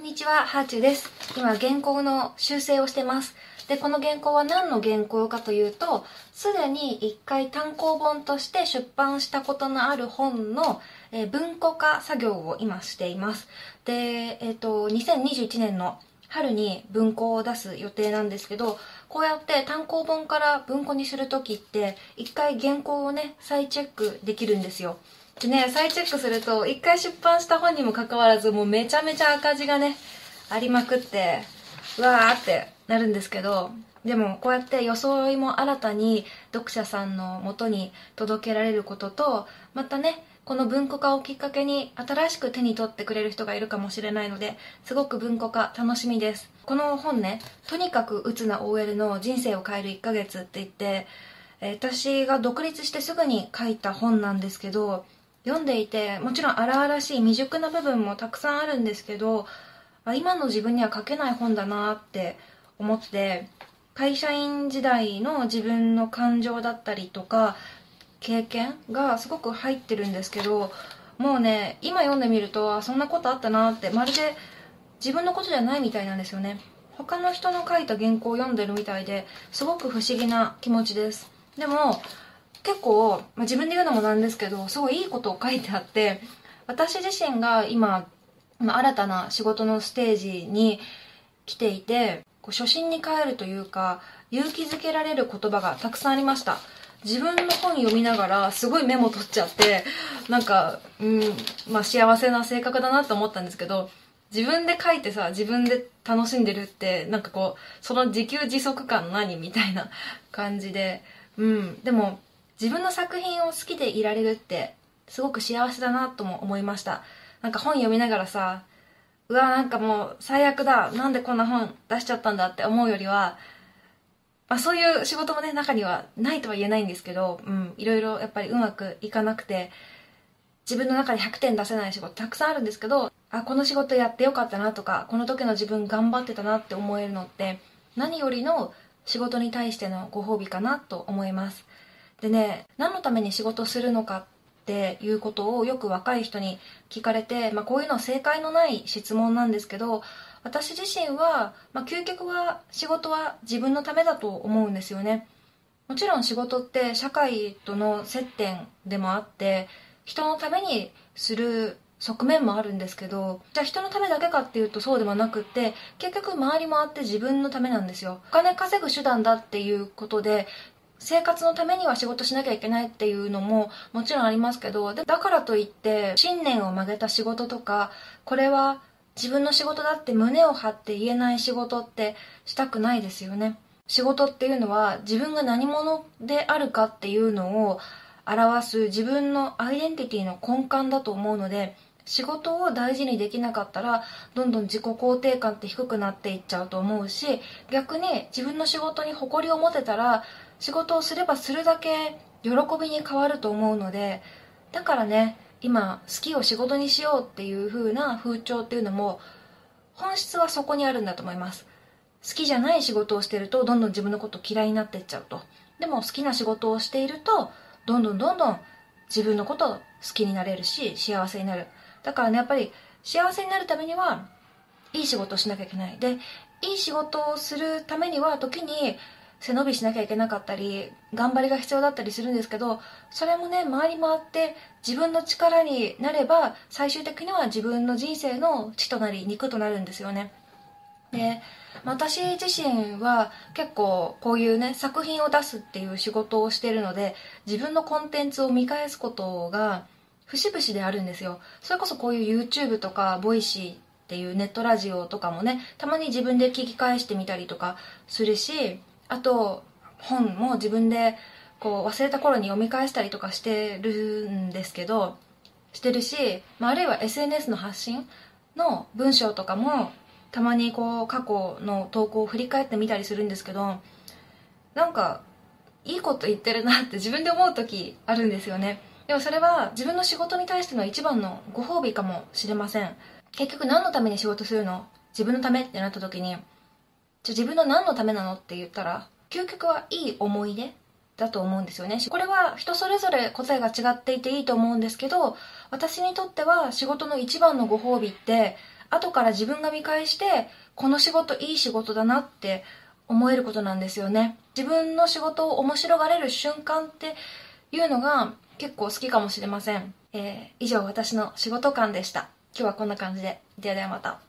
んにちは、ハーチューです。今、原稿の修正をしてます。で、この原稿は何の原稿かというと、すでに一回単行本として出版したことのある本の、え文庫化作業を今しています。で、えっ、と、2021年の春に文庫を出す予定なんですけど、こうやって単行本から文庫にするときって、一回原稿をね、再チェックできるんですよ。でね、再チェックすると、一回出版した本にもかかわらず、もうめちゃめちゃ赤字がね、ありまくって、うわーってなるんですけど、でもこうやって装いも新たに読者さんの元に届けられることと、またね、この文庫化をきっかけに新しく手に取ってくれる人がいるかもしれないので、すごく文庫化楽しみです。この本ね、とにかく鬱な OL の人生を変える1ヶ月って言って、私が独立してすぐに書いた本なんですけど、読んでいて、もちろん荒々しい未熟な部分もたくさんあるんですけど、あ今の自分には書けない本だなって思って、会社員時代の自分の感情だったりとか、経験がすごく入ってるんですけど、もうね、今読んでみると、あそんなことあったなって、まるで自分のことじゃないみたいなんですよね。他の人の書いた原稿を読んでるみたいですごく不思議な気持ちです。でも、結構、まあ、自分で言うのもなんですけどすごいいいことを書いてあって私自身が今、まあ、新たな仕事のステージに来ていてこう初心に帰るというか勇気づけられる言葉がたくさんありました。自分の本読みながらすごいメモ取っちゃってなんか、うんまあ、幸せな性格だなと思ったんですけど自分で書いてさ自分で楽しんでるってなんかこうその自給自足感何みたいな感じでうんでも自分の作品を好きでいられるってすごく幸せだなとも思いました。なんか本読みながらさうわなんかもう最悪だ。なんでこんな本出しちゃったんだって思うよりはまあ、そういう仕事もね中にはないとは言えないんですけど、うん、いろいろやっぱりうまくいかなくて自分の中で100点出せない仕事たくさんあるんですけどあこの仕事やってよかったなとかこの時の自分頑張ってたなって思えるのって何よりの仕事に対してのご褒美かなと思います。でね何のために仕事するのかっていうことをよく若い人に聞かれて、まあ、こういうのは正解のない質問なんですけど私自身は、まあ、究極は仕事は自分のためだと思うんですよね。もちろん仕事って社会との接点でもあって人のためにする側面もあるんですけどじゃあ人のためだけかっていうとそうではなくって結局周りもあって自分のためなんですよ。お金稼ぐ手段だっていうことで生活のためには仕事しなきゃいけないっていうのももちろんありますけどでだからといって信念を曲げた仕事とかこれは自分の仕事だって胸を張って言えない仕事ってしたくないですよね。仕事っていうのは自分が何者であるかっていうのを表す自分のアイデンティティの根幹だと思うので仕事を大事にできなかったらどんどん自己肯定感って低くなっていっちゃうと思うし逆に自分の仕事に誇りを持てたら仕事をすればするだけ喜びに変わると思うのでだからね今好きを仕事にしようっていう風な風潮っていうのも本質はそこにあるんだと思います。好きじゃない仕事をしてるとどんどん自分のこと嫌いになっていっちゃうと。でも好きな仕事をしているとどんどんどんどん自分のこと好きになれるし幸せになる。だからねやっぱり幸せになるためにはいい仕事をしなきゃいけない。でいい仕事をするためには時に背伸びしなきゃいけなかったり頑張りが必要だったりするんですけどそれもね回り回って自分の力になれば最終的には自分の人生の血となり肉となるんですよね。で私自身は結構こういうね作品を出すっていう仕事をしてるので自分のコンテンツを見返すことが節々であるんですよ。それこそこういう YouTube とかボイシーっていうネットラジオとかもねたまに自分で聞き返してみたりとかするしあと本も自分でこう忘れた頃に読み返したりとかしてるんですけどしてるし、まあ、あるいは SNS の発信の文章とかもたまにこう過去の投稿を振り返ってみたりするんですけどなんかいいこと言ってるなって自分で思う時あるんですよね。でもそれは自分の仕事に対しての一番のご褒美かもしれません。結局何のために仕事するの？自分のためってなった時に。じゃ自分の何のためなのって言ったら究極はいい思い出？だと思うんですよね。これは人それぞれ答えが違っていていいと思うんですけど私にとっては仕事の一番のご褒美って後から自分が見返してこの仕事いい仕事だなって思えることなんですよね。自分の仕事を面白がれる瞬間っていうのが結構好きかもしれません、えー、以上私の仕事観でした。今日はこんな感じで。ではではまた。